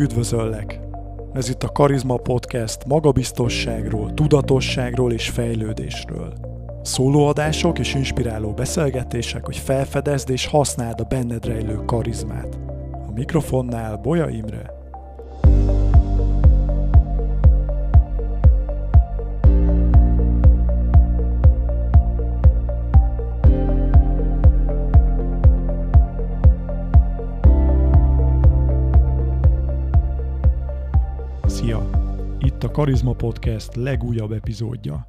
Üdvözöllek! Ez itt a Karizma Podcast magabiztosságról, tudatosságról és fejlődésről. Szólóadások és inspiráló beszélgetések, hogy felfedezd és használd a benned rejlő karizmát. A mikrofonnál Boja Imre. Szia! Itt a Karizma Podcast legújabb epizódja.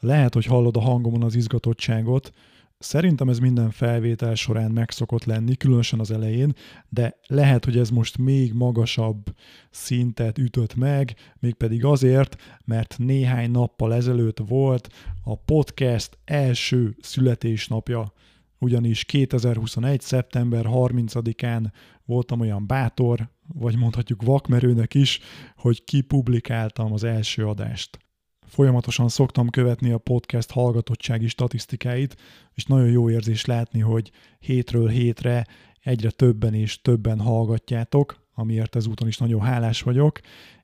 Lehet, hogy hallod a hangomon az izgatottságot, Szerintem ez minden felvétel során meg szokott lenni, különösen az elején, de lehet, hogy ez most még magasabb szintet ütött meg, mégpedig azért, mert néhány nappal ezelőtt volt a podcast első születésnapja ugyanis 2021. szeptember 30-án voltam olyan bátor, vagy mondhatjuk vakmerőnek is, hogy kipublikáltam az első adást. Folyamatosan szoktam követni a podcast hallgatottsági statisztikáit, és nagyon jó érzés látni, hogy hétről hétre egyre többen és többen hallgatjátok, amiért ezúton is nagyon hálás vagyok.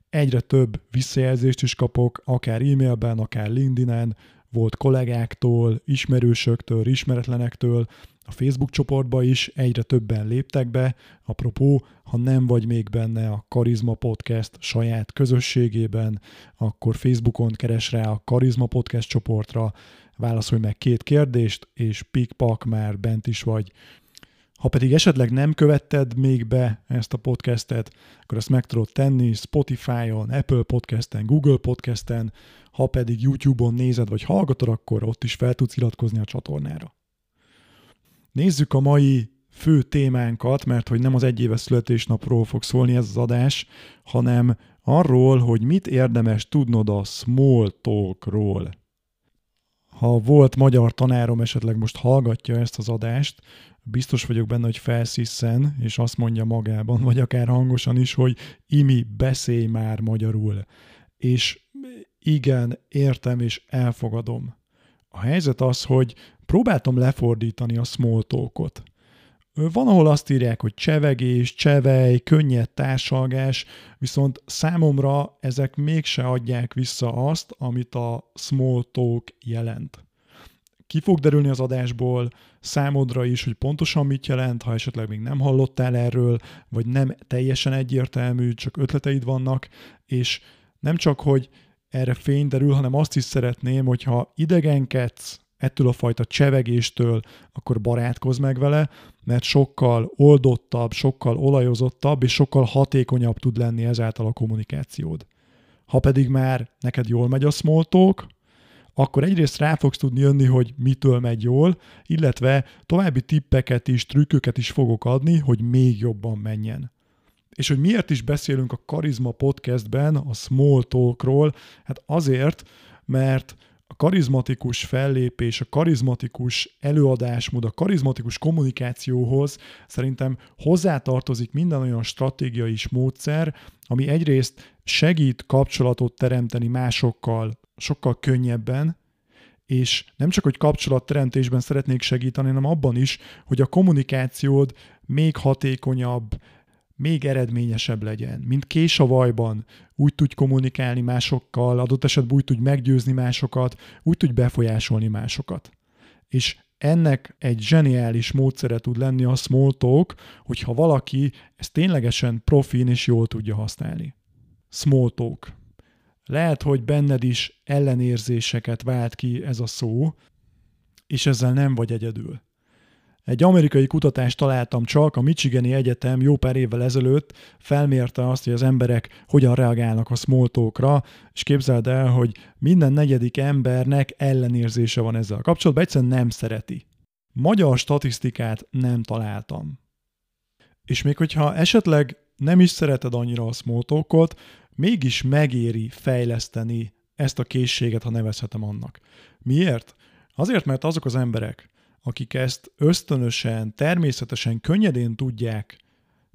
Egyre több visszajelzést is kapok, akár e-mailben, akár LinkedIn-en, volt kollégáktól, ismerősöktől, ismeretlenektől, a Facebook csoportba is egyre többen léptek be. Apropó, ha nem vagy még benne a Karizma Podcast saját közösségében, akkor Facebookon keres rá a Karizma Podcast csoportra, válaszolj meg két kérdést, és pikpak már bent is vagy. Ha pedig esetleg nem követted még be ezt a podcastet, akkor ezt meg tudod tenni Spotify-on, Apple Podcasten, Google Podcasten, ha pedig YouTube-on nézed vagy hallgatod, akkor ott is fel tudsz iratkozni a csatornára. Nézzük a mai fő témánkat, mert hogy nem az egyéves születésnapról fog szólni ez az adás, hanem arról, hogy mit érdemes tudnod a small talkról. Ha volt magyar tanárom, esetleg most hallgatja ezt az adást, biztos vagyok benne, hogy felsziszen, és azt mondja magában, vagy akár hangosan is, hogy Imi, beszélj már magyarul. És igen, értem és elfogadom. A helyzet az, hogy próbáltam lefordítani a small talkot. Van, ahol azt írják, hogy csevegés, csevej, könnyed társalgás, viszont számomra ezek mégse adják vissza azt, amit a small talk jelent. Ki fog derülni az adásból számodra is, hogy pontosan mit jelent, ha esetleg még nem hallottál erről, vagy nem teljesen egyértelmű, csak ötleteid vannak, és nem csak, hogy erre fény derül, hanem azt is szeretném, hogyha idegenkedsz ettől a fajta csevegéstől, akkor barátkozz meg vele, mert sokkal oldottabb, sokkal olajozottabb és sokkal hatékonyabb tud lenni ezáltal a kommunikációd. Ha pedig már neked jól megy a small akkor egyrészt rá fogsz tudni jönni, hogy mitől megy jól, illetve további tippeket is, trükköket is fogok adni, hogy még jobban menjen. És hogy miért is beszélünk a Karizma podcastben a small talkról? Hát azért, mert a karizmatikus fellépés, a karizmatikus előadásmód, a karizmatikus kommunikációhoz szerintem hozzátartozik minden olyan stratégia és módszer, ami egyrészt segít kapcsolatot teremteni másokkal sokkal könnyebben, és nem csak, hogy kapcsolatteremtésben szeretnék segíteni, hanem abban is, hogy a kommunikációd még hatékonyabb, még eredményesebb legyen. Mint kés a vajban, úgy tudj kommunikálni másokkal, adott esetben úgy tudj meggyőzni másokat, úgy tudj befolyásolni másokat. És ennek egy zseniális módszere tud lenni a small talk, hogyha valaki ezt ténylegesen profin és jól tudja használni. Small talk. Lehet, hogy benned is ellenérzéseket vált ki ez a szó, és ezzel nem vagy egyedül. Egy amerikai kutatást találtam csak, a Michigani Egyetem jó pár évvel ezelőtt felmérte azt, hogy az emberek hogyan reagálnak a small talkra, és képzeld el, hogy minden negyedik embernek ellenérzése van ezzel kapcsolatban, egyszerűen nem szereti. Magyar statisztikát nem találtam. És még hogyha esetleg nem is szereted annyira a small talkot, mégis megéri fejleszteni ezt a készséget, ha nevezhetem annak. Miért? Azért, mert azok az emberek, akik ezt ösztönösen, természetesen, könnyedén tudják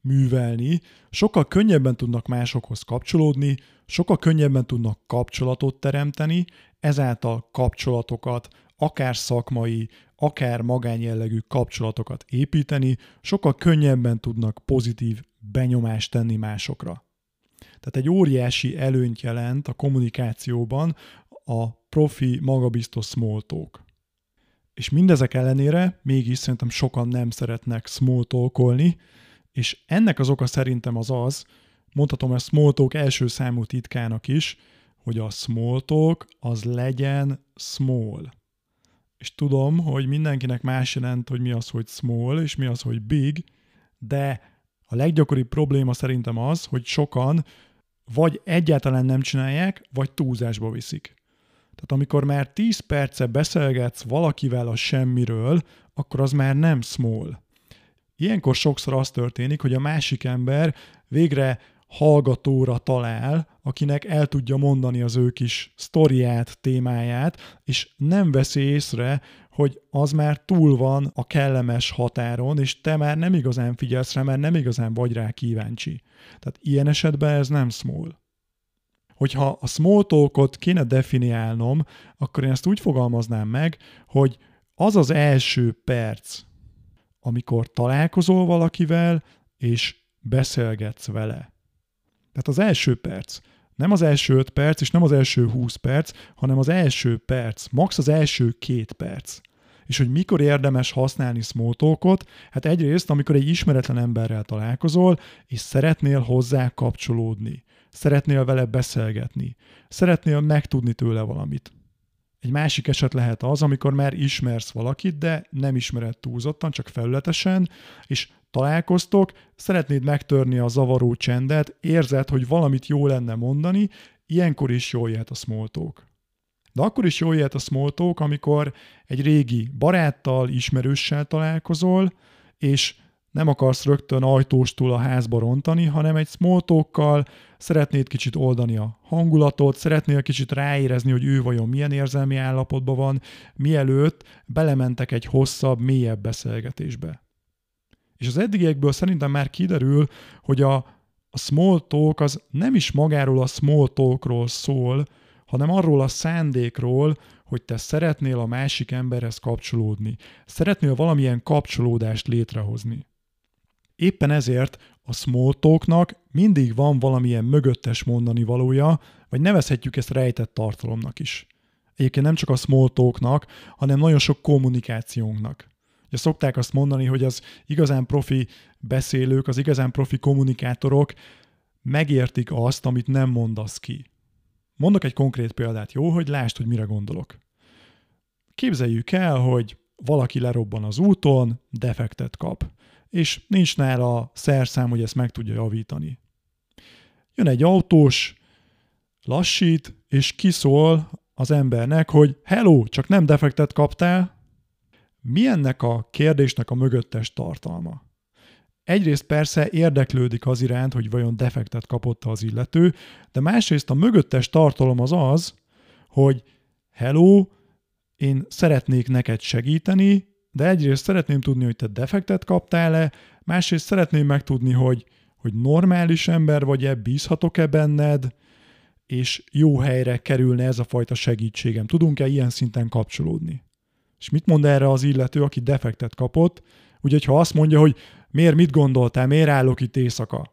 művelni, sokkal könnyebben tudnak másokhoz kapcsolódni, sokkal könnyebben tudnak kapcsolatot teremteni, ezáltal kapcsolatokat, akár szakmai, akár magánjellegű kapcsolatokat építeni, sokkal könnyebben tudnak pozitív benyomást tenni másokra. Tehát egy óriási előnyt jelent a kommunikációban a profi, magabiztos small. És mindezek ellenére mégis szerintem sokan nem szeretnek small talkolni, és ennek az oka szerintem az az, mondhatom ezt small talk első számú titkának is, hogy a small talk az legyen small. És tudom, hogy mindenkinek más jelent, hogy mi az, hogy small, és mi az, hogy big, de a leggyakoribb probléma szerintem az, hogy sokan vagy egyáltalán nem csinálják, vagy túlzásba viszik. Tehát amikor már 10 perce beszélgetsz valakivel a semmiről, akkor az már nem small. Ilyenkor sokszor az történik, hogy a másik ember végre hallgatóra talál, akinek el tudja mondani az ő kis sztoriát, témáját, és nem veszi észre, hogy az már túl van a kellemes határon, és te már nem igazán figyelsz rá, mert nem igazán vagy rá kíváncsi. Tehát ilyen esetben ez nem small. Hogyha a small talkot kéne definiálnom, akkor én ezt úgy fogalmaznám meg, hogy az az első perc, amikor találkozol valakivel, és beszélgetsz vele. Tehát az első perc. Nem az első 5 perc, és nem az első 20 perc, hanem az első perc, max az első két perc. És hogy mikor érdemes használni smalltalkot? Hát egyrészt, amikor egy ismeretlen emberrel találkozol, és szeretnél hozzá kapcsolódni. Szeretnél vele beszélgetni. Szeretnél megtudni tőle valamit. Egy másik eset lehet az, amikor már ismersz valakit, de nem ismered túlzottan, csak felületesen, és találkoztok, szeretnéd megtörni a zavaró csendet, érzed, hogy valamit jó lenne mondani, ilyenkor is jól jöhet a small. De akkor is jól jöhet a small amikor egy régi baráttal, ismerőssel találkozol, és nem akarsz rögtön ajtóstól a házba rontani, hanem egy small talkkal szeretnéd kicsit oldani a hangulatot, szeretnél kicsit ráérezni, hogy ő vajon milyen érzelmi állapotban van, mielőtt belementek egy hosszabb, mélyebb beszélgetésbe. És az eddigiekből szerintem már kiderül, hogy a, a small talk az nem is magáról a small talkról szól, hanem arról a szándékról, hogy te szeretnél a másik emberhez kapcsolódni. Szeretnél valamilyen kapcsolódást létrehozni. Éppen ezért a small talknak mindig van valamilyen mögöttes mondani valója, vagy nevezhetjük ezt rejtett tartalomnak is. Egyébként nem csak a small talknak, hanem nagyon sok kommunikációnknak. Ugye szokták azt mondani, hogy az igazán profi beszélők, az igazán profi kommunikátorok megértik azt, amit nem mondasz ki. Mondok egy konkrét példát, jó, hogy lásd, hogy mire gondolok. Képzeljük el, hogy valaki lerobban az úton, defektet kap, és nincs nála szerszám, hogy ezt meg tudja javítani. Jön egy autós, lassít, és kiszól az embernek, hogy hello, csak nem defektet kaptál, mi ennek a kérdésnek a mögöttes tartalma? Egyrészt persze érdeklődik az iránt, hogy vajon defektet kapott az illető, de másrészt a mögöttes tartalom az az, hogy hello, én szeretnék neked segíteni, de egyrészt szeretném tudni, hogy te defektet kaptál-e, másrészt szeretném megtudni, hogy, hogy normális ember vagy-e, bízhatok-e benned, és jó helyre kerülne ez a fajta segítségem. Tudunk-e ilyen szinten kapcsolódni? És mit mond erre az illető, aki defektet kapott? Úgyhogy ha azt mondja, hogy miért mit gondoltál, miért állok itt éjszaka,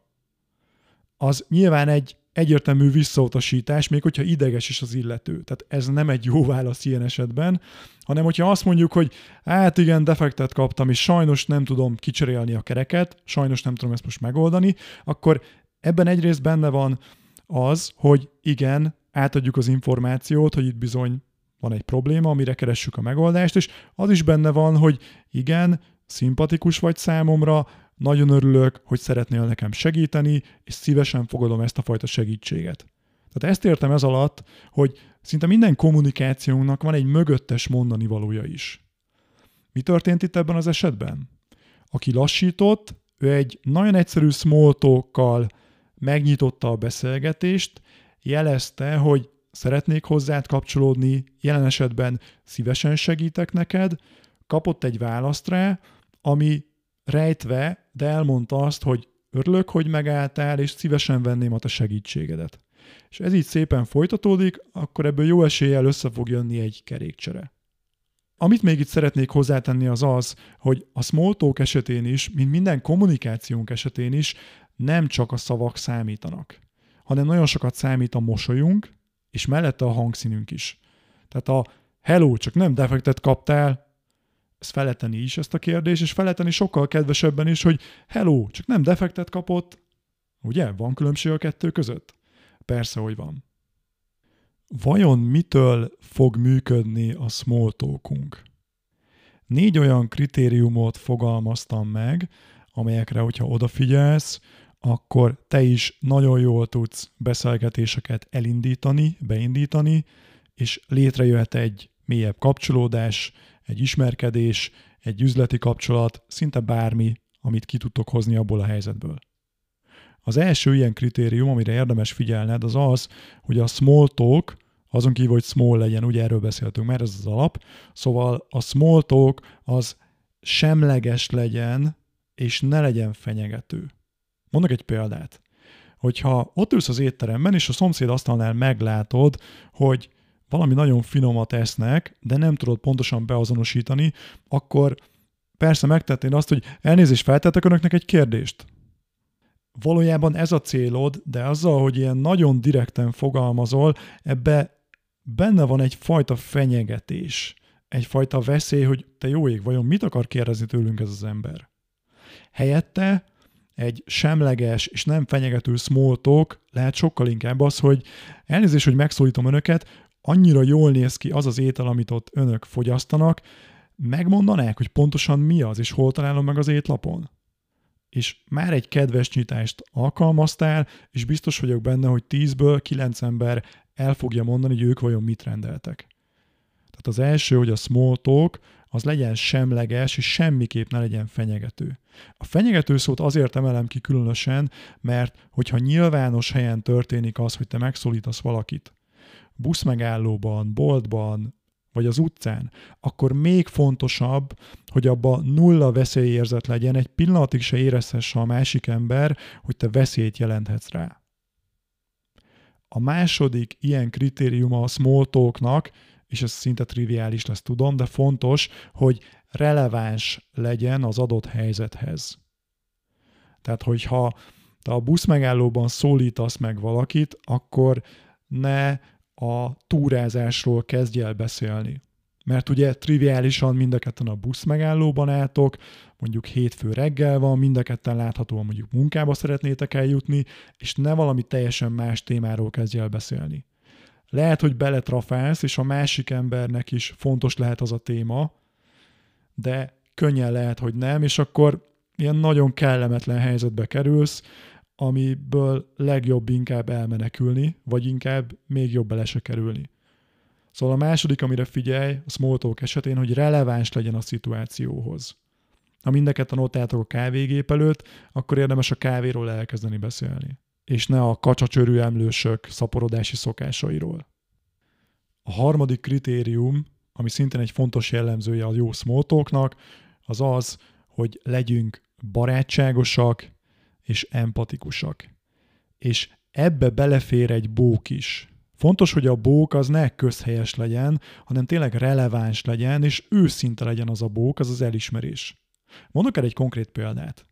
az nyilván egy egyértelmű visszautasítás, még hogyha ideges is az illető. Tehát ez nem egy jó válasz ilyen esetben, hanem hogyha azt mondjuk, hogy hát igen, defektet kaptam, és sajnos nem tudom kicserélni a kereket, sajnos nem tudom ezt most megoldani, akkor ebben egyrészt benne van az, hogy igen, átadjuk az információt, hogy itt bizony van egy probléma, amire keressük a megoldást, és az is benne van, hogy igen, szimpatikus vagy számomra, nagyon örülök, hogy szeretnél nekem segíteni, és szívesen fogadom ezt a fajta segítséget. Tehát ezt értem ez alatt, hogy szinte minden kommunikációnak van egy mögöttes mondani valója is. Mi történt itt ebben az esetben? Aki lassított, ő egy nagyon egyszerű small megnyitotta a beszélgetést, jelezte, hogy szeretnék hozzád kapcsolódni, jelen esetben szívesen segítek neked, kapott egy választ rá, ami rejtve, de elmondta azt, hogy örülök, hogy megálltál, és szívesen venném a te segítségedet. És ez így szépen folytatódik, akkor ebből jó eséllyel össze fog jönni egy kerékcsere. Amit még itt szeretnék hozzátenni az az, hogy a small esetén is, mint minden kommunikációnk esetén is, nem csak a szavak számítanak hanem nagyon sokat számít a mosolyunk, és mellette a hangszínünk is. Tehát a hello, csak nem defektet kaptál, ezt feleteni is ezt a kérdést, és feleteni sokkal kedvesebben is, hogy hello, csak nem defektet kapott. Ugye? Van különbség a kettő között? Persze, hogy van. Vajon mitől fog működni a small talkunk? Négy olyan kritériumot fogalmaztam meg, amelyekre, hogyha odafigyelsz, akkor te is nagyon jól tudsz beszélgetéseket elindítani, beindítani, és létrejöhet egy mélyebb kapcsolódás, egy ismerkedés, egy üzleti kapcsolat, szinte bármi, amit ki tudtok hozni abból a helyzetből. Az első ilyen kritérium, amire érdemes figyelned, az az, hogy a small talk, azon kívül, hogy small legyen, ugye erről beszéltünk mert ez az alap, szóval a small talk az semleges legyen, és ne legyen fenyegető. Mondok egy példát. Hogyha ott ülsz az étteremben, és a szomszéd asztalnál meglátod, hogy valami nagyon finomat esznek, de nem tudod pontosan beazonosítani, akkor persze megtettél azt, hogy elnézést feltettek önöknek egy kérdést. Valójában ez a célod, de azzal, hogy ilyen nagyon direkten fogalmazol, ebbe benne van egyfajta fenyegetés, egyfajta veszély, hogy te jó ég, vajon mit akar kérdezni tőlünk ez az ember. Helyette egy semleges és nem fenyegető small lehet sokkal inkább az, hogy elnézést, hogy megszólítom önöket, annyira jól néz ki az az étel, amit ott önök fogyasztanak, megmondanák, hogy pontosan mi az, és hol találom meg az étlapon? És már egy kedves nyitást alkalmaztál, és biztos vagyok benne, hogy 10-ből 9 ember el fogja mondani, hogy ők vajon mit rendeltek. Tehát az első, hogy a small talk, az legyen semleges, és semmiképp ne legyen fenyegető. A fenyegető szót azért emelem ki különösen, mert hogyha nyilvános helyen történik az, hogy te megszólítasz valakit, buszmegállóban, boltban, vagy az utcán, akkor még fontosabb, hogy abba nulla veszélyérzet legyen, egy pillanatig se érezhesse a másik ember, hogy te veszélyt jelenthetsz rá. A második ilyen kritériuma a small talknak, és ez szinte triviális lesz, tudom, de fontos, hogy releváns legyen az adott helyzethez. Tehát, hogyha te a buszmegállóban szólítasz meg valakit, akkor ne a túrázásról kezdj el beszélni. Mert ugye triviálisan mind a ketten a busz megállóban álltok, mondjuk hétfő reggel van, mind a ketten láthatóan mondjuk munkába szeretnétek eljutni, és ne valami teljesen más témáról kezdj el beszélni. Lehet, hogy beletrafálsz, és a másik embernek is fontos lehet az a téma, de könnyen lehet, hogy nem, és akkor ilyen nagyon kellemetlen helyzetbe kerülsz, amiből legjobb inkább elmenekülni, vagy inkább még jobb bele kerülni. Szóval a második, amire figyelj a small esetén, hogy releváns legyen a szituációhoz. Ha mindeket álltok a kávégép előtt, akkor érdemes a kávéról elkezdeni beszélni, és ne a kacsacsörű emlősök szaporodási szokásairól. A harmadik kritérium, ami szintén egy fontos jellemzője a jó small az az, hogy legyünk barátságosak, és empatikusak. És ebbe belefér egy bók is. Fontos, hogy a bók az ne közhelyes legyen, hanem tényleg releváns legyen, és őszinte legyen az a bók, az az elismerés. Mondok el egy konkrét példát.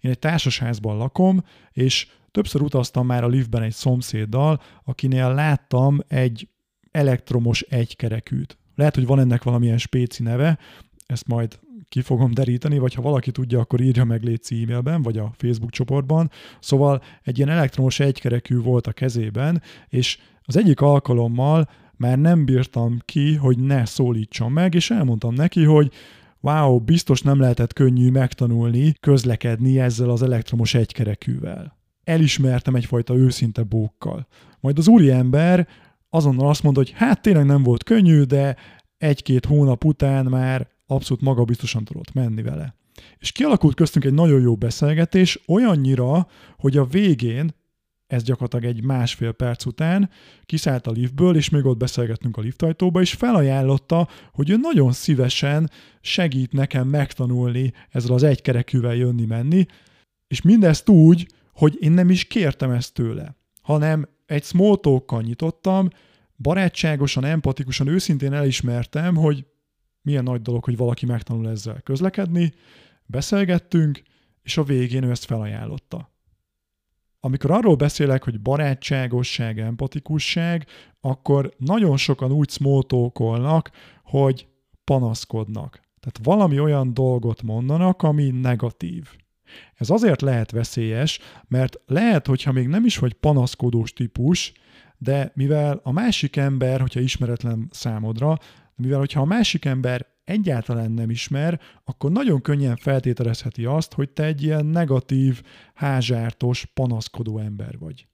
Én egy társasházban lakom, és többször utaztam már a liftben egy szomszéddal, akinél láttam egy elektromos egykerekűt. Lehet, hogy van ennek valamilyen spéci neve, ezt majd ki fogom deríteni, vagy ha valaki tudja, akkor írja meg Léci e-mailben, vagy a Facebook csoportban. Szóval egy ilyen elektromos egykerekű volt a kezében, és az egyik alkalommal már nem bírtam ki, hogy ne szólítsam meg, és elmondtam neki, hogy wow, biztos nem lehetett könnyű megtanulni közlekedni ezzel az elektromos egykerekűvel. Elismertem egyfajta őszinte bókkal. Majd az úri ember azonnal azt mondta, hogy hát tényleg nem volt könnyű, de egy-két hónap után már abszolút magabiztosan tudott menni vele. És kialakult köztünk egy nagyon jó beszélgetés, olyannyira, hogy a végén, ez gyakorlatilag egy másfél perc után kiszállt a liftből, és még ott beszélgettünk a liftajtóba, és felajánlotta, hogy ő nagyon szívesen segít nekem megtanulni ezzel az egykerekűvel jönni-menni, és mindezt úgy, hogy én nem is kértem ezt tőle, hanem egy small nyitottam, barátságosan, empatikusan, őszintén elismertem, hogy milyen nagy dolog, hogy valaki megtanul ezzel közlekedni, beszélgettünk, és a végén ő ezt felajánlotta. amikor arról beszélek, hogy barátságosság, empatikusság, akkor nagyon sokan úgy smótókolnak, hogy panaszkodnak. Tehát valami olyan dolgot mondanak, ami negatív. Ez azért lehet veszélyes, mert lehet, hogyha még nem is vagy panaszkodós típus, de mivel a másik ember, hogyha ismeretlen számodra, mivel hogyha a másik ember egyáltalán nem ismer, akkor nagyon könnyen feltételezheti azt, hogy te egy ilyen negatív, házsártos, panaszkodó ember vagy.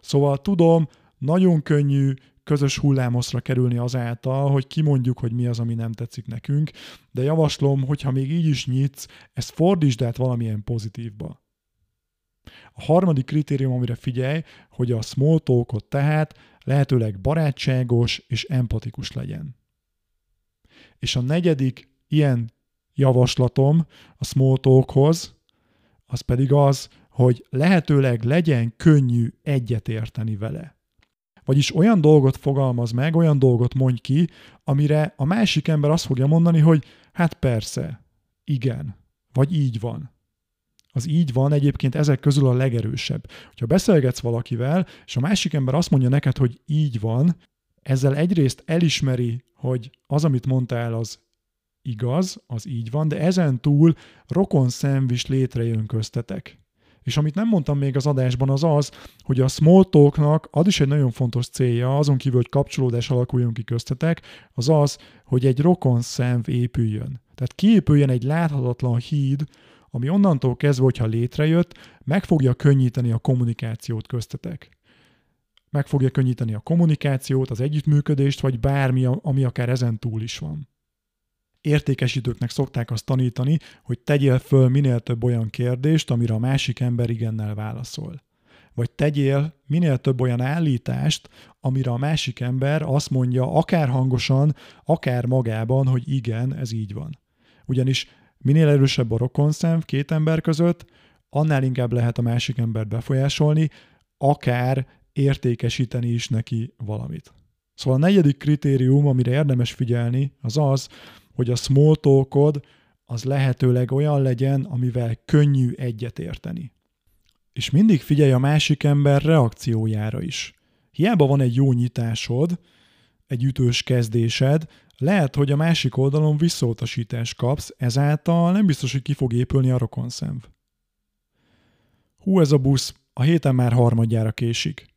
Szóval tudom, nagyon könnyű közös hullámoszra kerülni azáltal, hogy kimondjuk, hogy mi az, ami nem tetszik nekünk, de javaslom, hogyha még így is nyitsz, ezt fordítsd át valamilyen pozitívba. A harmadik kritérium, amire figyelj, hogy a small talkot tehát lehetőleg barátságos és empatikus legyen. És a negyedik ilyen javaslatom a small talkhoz, az pedig az, hogy lehetőleg legyen könnyű egyetérteni vele. Vagyis olyan dolgot fogalmaz meg, olyan dolgot mondj ki, amire a másik ember azt fogja mondani, hogy hát persze, igen, vagy így van. Az így van egyébként ezek közül a legerősebb. Ha beszélgetsz valakivel, és a másik ember azt mondja neked, hogy így van, ezzel egyrészt elismeri, hogy az, amit mondtál, az igaz, az így van, de ezen túl rokon szemv is létrejön köztetek. És amit nem mondtam még az adásban, az az, hogy a small talknak az is egy nagyon fontos célja, azon kívül, hogy kapcsolódás alakuljon ki köztetek, az az, hogy egy rokon szemv épüljön. Tehát kiépüljen egy láthatatlan híd, ami onnantól kezdve, hogyha létrejött, meg fogja könnyíteni a kommunikációt köztetek. Meg fogja könnyíteni a kommunikációt, az együttműködést, vagy bármi, ami akár ezen túl is van értékesítőknek szokták azt tanítani, hogy tegyél föl minél több olyan kérdést, amire a másik ember igennel válaszol. Vagy tegyél minél több olyan állítást, amire a másik ember azt mondja, akár hangosan, akár magában, hogy igen, ez így van. Ugyanis minél erősebb a rokonszem két ember között, annál inkább lehet a másik embert befolyásolni, akár értékesíteni is neki valamit. Szóval a negyedik kritérium, amire érdemes figyelni, az az, hogy a small talkod az lehetőleg olyan legyen, amivel könnyű egyetérteni. És mindig figyelj a másik ember reakciójára is. Hiába van egy jó nyitásod, egy ütős kezdésed, lehet, hogy a másik oldalon visszautasítást kapsz, ezáltal nem biztos, hogy ki fog épülni a rokonszemv. Hú, ez a busz a héten már harmadjára késik.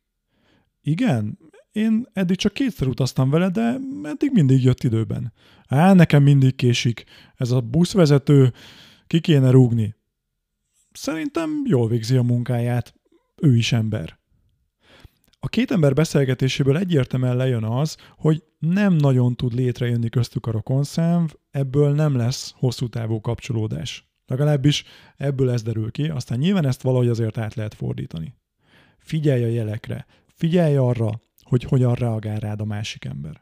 Igen, én eddig csak kétszer utaztam vele, de eddig mindig jött időben. Á, nekem mindig késik. Ez a buszvezető, ki kéne rúgni. Szerintem jól végzi a munkáját. Ő is ember. A két ember beszélgetéséből egyértelműen lejön az, hogy nem nagyon tud létrejönni köztük a rokonszemv, ebből nem lesz hosszú távú kapcsolódás. Legalábbis ebből ez derül ki, aztán nyilván ezt valahogy azért át lehet fordítani. Figyelj a jelekre, figyelj arra, hogy hogyan reagál rád a másik ember.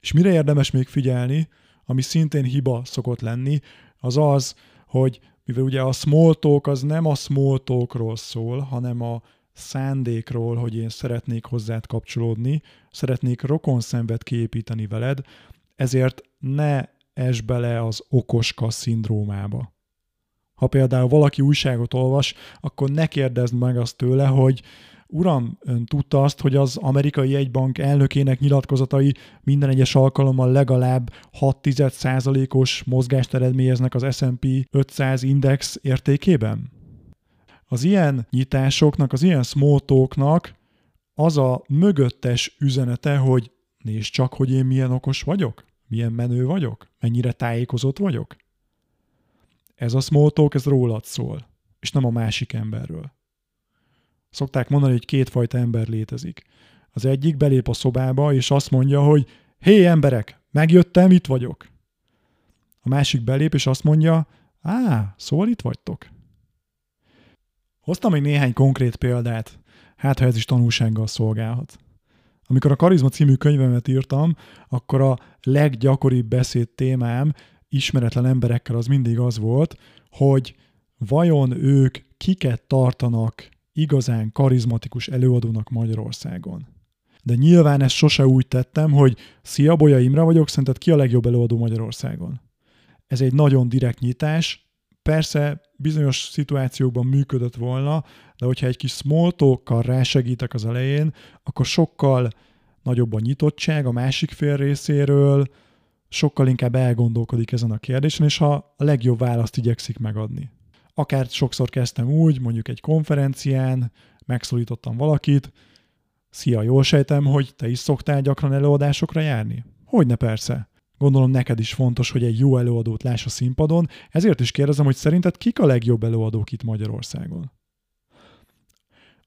És mire érdemes még figyelni, ami szintén hiba szokott lenni, az az, hogy mivel ugye a small talk az nem a small talkról szól, hanem a szándékról, hogy én szeretnék hozzád kapcsolódni, szeretnék rokon szenvet kiépíteni veled, ezért ne es bele az okoska szindrómába. Ha például valaki újságot olvas, akkor ne kérdezd meg azt tőle, hogy Uram, ön tudta azt, hogy az amerikai egybank elnökének nyilatkozatai minden egyes alkalommal legalább 6 os mozgást eredményeznek az S&P 500 index értékében? Az ilyen nyitásoknak, az ilyen smótóknak az a mögöttes üzenete, hogy nézd csak, hogy én milyen okos vagyok, milyen menő vagyok, mennyire tájékozott vagyok. Ez a smótók, ez rólad szól, és nem a másik emberről. Szokták mondani, hogy kétfajta ember létezik. Az egyik belép a szobába, és azt mondja, hogy hé emberek, megjöttem, itt vagyok. A másik belép, és azt mondja, á, szóval itt vagytok. Hoztam még néhány konkrét példát, hát ha ez is tanulsággal szolgálhat. Amikor a Karizma című könyvemet írtam, akkor a leggyakoribb beszéd témám ismeretlen emberekkel az mindig az volt, hogy vajon ők kiket tartanak igazán karizmatikus előadónak Magyarországon. De nyilván ezt sose úgy tettem, hogy szia, Bolya Imre vagyok, szerinted ki a legjobb előadó Magyarországon? Ez egy nagyon direkt nyitás, persze bizonyos szituációkban működött volna, de hogyha egy kis small talk rásegítek az elején, akkor sokkal nagyobb a nyitottság a másik fél részéről, sokkal inkább elgondolkodik ezen a kérdésen, és ha a legjobb választ igyekszik megadni. Akár sokszor kezdtem úgy, mondjuk egy konferencián, megszólítottam valakit, szia, jól sejtem, hogy te is szoktál gyakran előadásokra járni? Hogyne persze. Gondolom neked is fontos, hogy egy jó előadót láss a színpadon, ezért is kérdezem, hogy szerinted kik a legjobb előadók itt Magyarországon?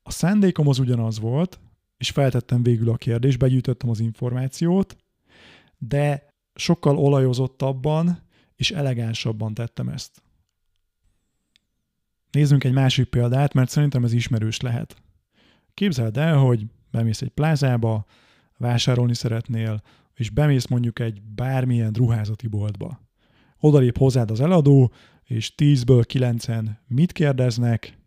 A szándékom az ugyanaz volt, és feltettem végül a kérdést, begyűjtöttem az információt, de sokkal olajozottabban és elegánsabban tettem ezt. Nézzünk egy másik példát, mert szerintem ez ismerős lehet. Képzeld el, hogy bemész egy plázába, vásárolni szeretnél, és bemész mondjuk egy bármilyen ruházati boltba. Odalép hozzád az eladó, és 10-ből 9-en mit kérdeznek?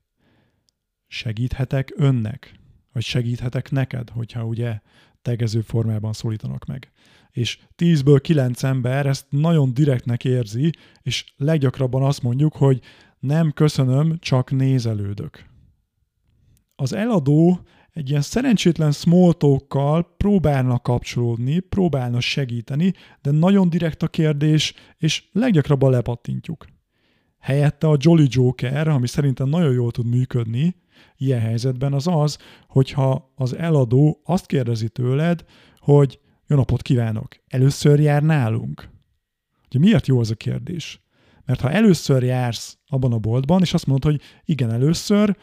Segíthetek önnek? Vagy segíthetek neked, hogyha ugye tegező formában szólítanak meg. És 10-ből 9 ember ezt nagyon direktnek érzi, és leggyakrabban azt mondjuk, hogy nem köszönöm, csak nézelődök. Az eladó egy ilyen szerencsétlen talk próbálna kapcsolódni, próbálna segíteni, de nagyon direkt a kérdés, és leggyakrabban lepattintjuk. Helyette a Jolly Joker, ami szerintem nagyon jól tud működni ilyen helyzetben, az az, hogyha az eladó azt kérdezi tőled, hogy jó napot kívánok, először jár nálunk? Ugye miért jó az a kérdés? Mert ha először jársz abban a boltban, és azt mondod, hogy igen, először,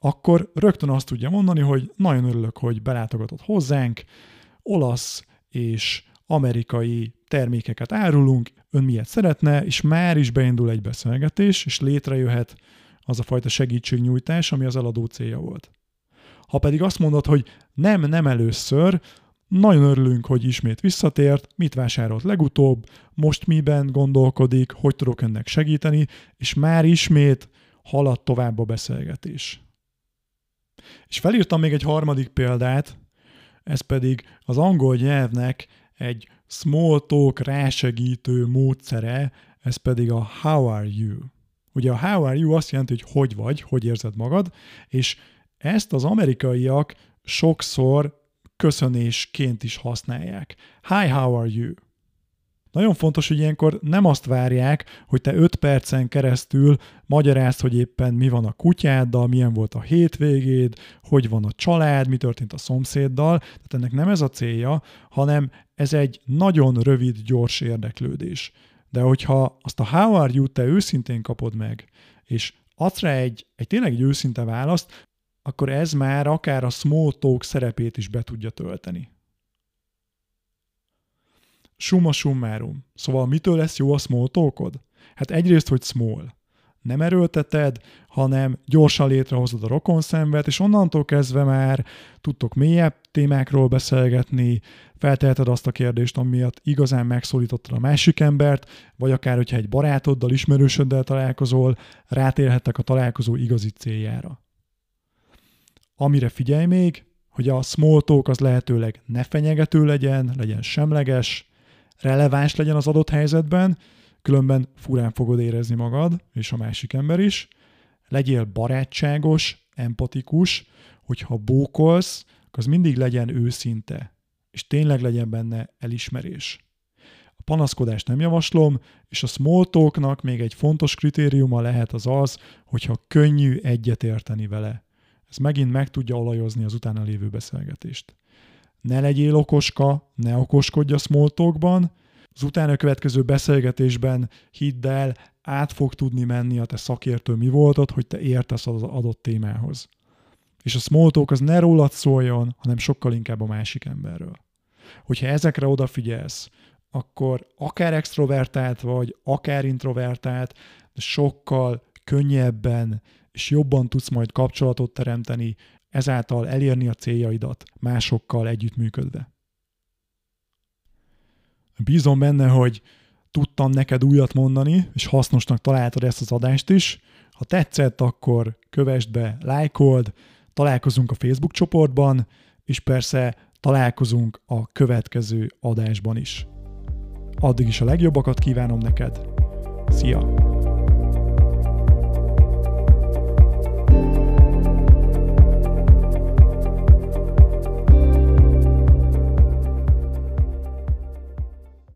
akkor rögtön azt tudja mondani, hogy nagyon örülök, hogy belátogatott hozzánk, olasz és amerikai termékeket árulunk, ön miért szeretne, és már is beindul egy beszélgetés, és létrejöhet az a fajta segítségnyújtás, ami az eladó célja volt. Ha pedig azt mondod, hogy nem, nem először, nagyon örülünk, hogy ismét visszatért, mit vásárolt legutóbb, most miben gondolkodik, hogy tudok ennek segíteni, és már ismét halad tovább a beszélgetés. És felírtam még egy harmadik példát, ez pedig az angol nyelvnek egy small talk rásegítő módszere, ez pedig a how are you. Ugye a how are you azt jelenti, hogy hogy vagy, hogy érzed magad, és ezt az amerikaiak sokszor köszönésként is használják. Hi, how are you? Nagyon fontos, hogy ilyenkor nem azt várják, hogy te 5 percen keresztül magyarázd, hogy éppen mi van a kutyáddal, milyen volt a hétvégéd, hogy van a család, mi történt a szomszéddal. Tehát ennek nem ez a célja, hanem ez egy nagyon rövid, gyors érdeklődés. De hogyha azt a how are you te őszintén kapod meg, és adsz rá egy, egy tényleg egy őszinte választ, akkor ez már akár a small talk szerepét is be tudja tölteni. Summa summarum. Szóval mitől lesz jó a small talkod? Hát egyrészt, hogy small. Nem erőlteted, hanem gyorsan létrehozod a rokon szemvet, és onnantól kezdve már tudtok mélyebb témákról beszélgetni, felteheted azt a kérdést, amiatt igazán megszólítottad a másik embert, vagy akár, hogyha egy barátoddal, ismerősöddel találkozol, rátérhettek a találkozó igazi céljára. Amire figyelj még, hogy a small talk az lehetőleg ne fenyegető legyen, legyen semleges, releváns legyen az adott helyzetben, különben furán fogod érezni magad, és a másik ember is. Legyél barátságos, empatikus, hogyha bókolsz, az mindig legyen őszinte, és tényleg legyen benne elismerés. A panaszkodást nem javaslom, és a small talknak még egy fontos kritériuma lehet az az, hogyha könnyű egyetérteni vele. Ez megint meg tudja olajozni az utána lévő beszélgetést ne legyél okoska, ne okoskodj a small talkban, az utána következő beszélgetésben hidd el, át fog tudni menni a te szakértő mi voltad, hogy te értesz az adott témához. És a small az ne rólad szóljon, hanem sokkal inkább a másik emberről. Hogyha ezekre odafigyelsz, akkor akár extrovertált vagy, akár introvertált, de sokkal könnyebben és jobban tudsz majd kapcsolatot teremteni ezáltal elérni a céljaidat másokkal együttműködve. Bízom benne, hogy tudtam neked újat mondani, és hasznosnak találtad ezt az adást is. Ha tetszett, akkor kövesd be, lájkold, találkozunk a Facebook csoportban, és persze találkozunk a következő adásban is. Addig is a legjobbakat kívánom neked. Szia! Thank you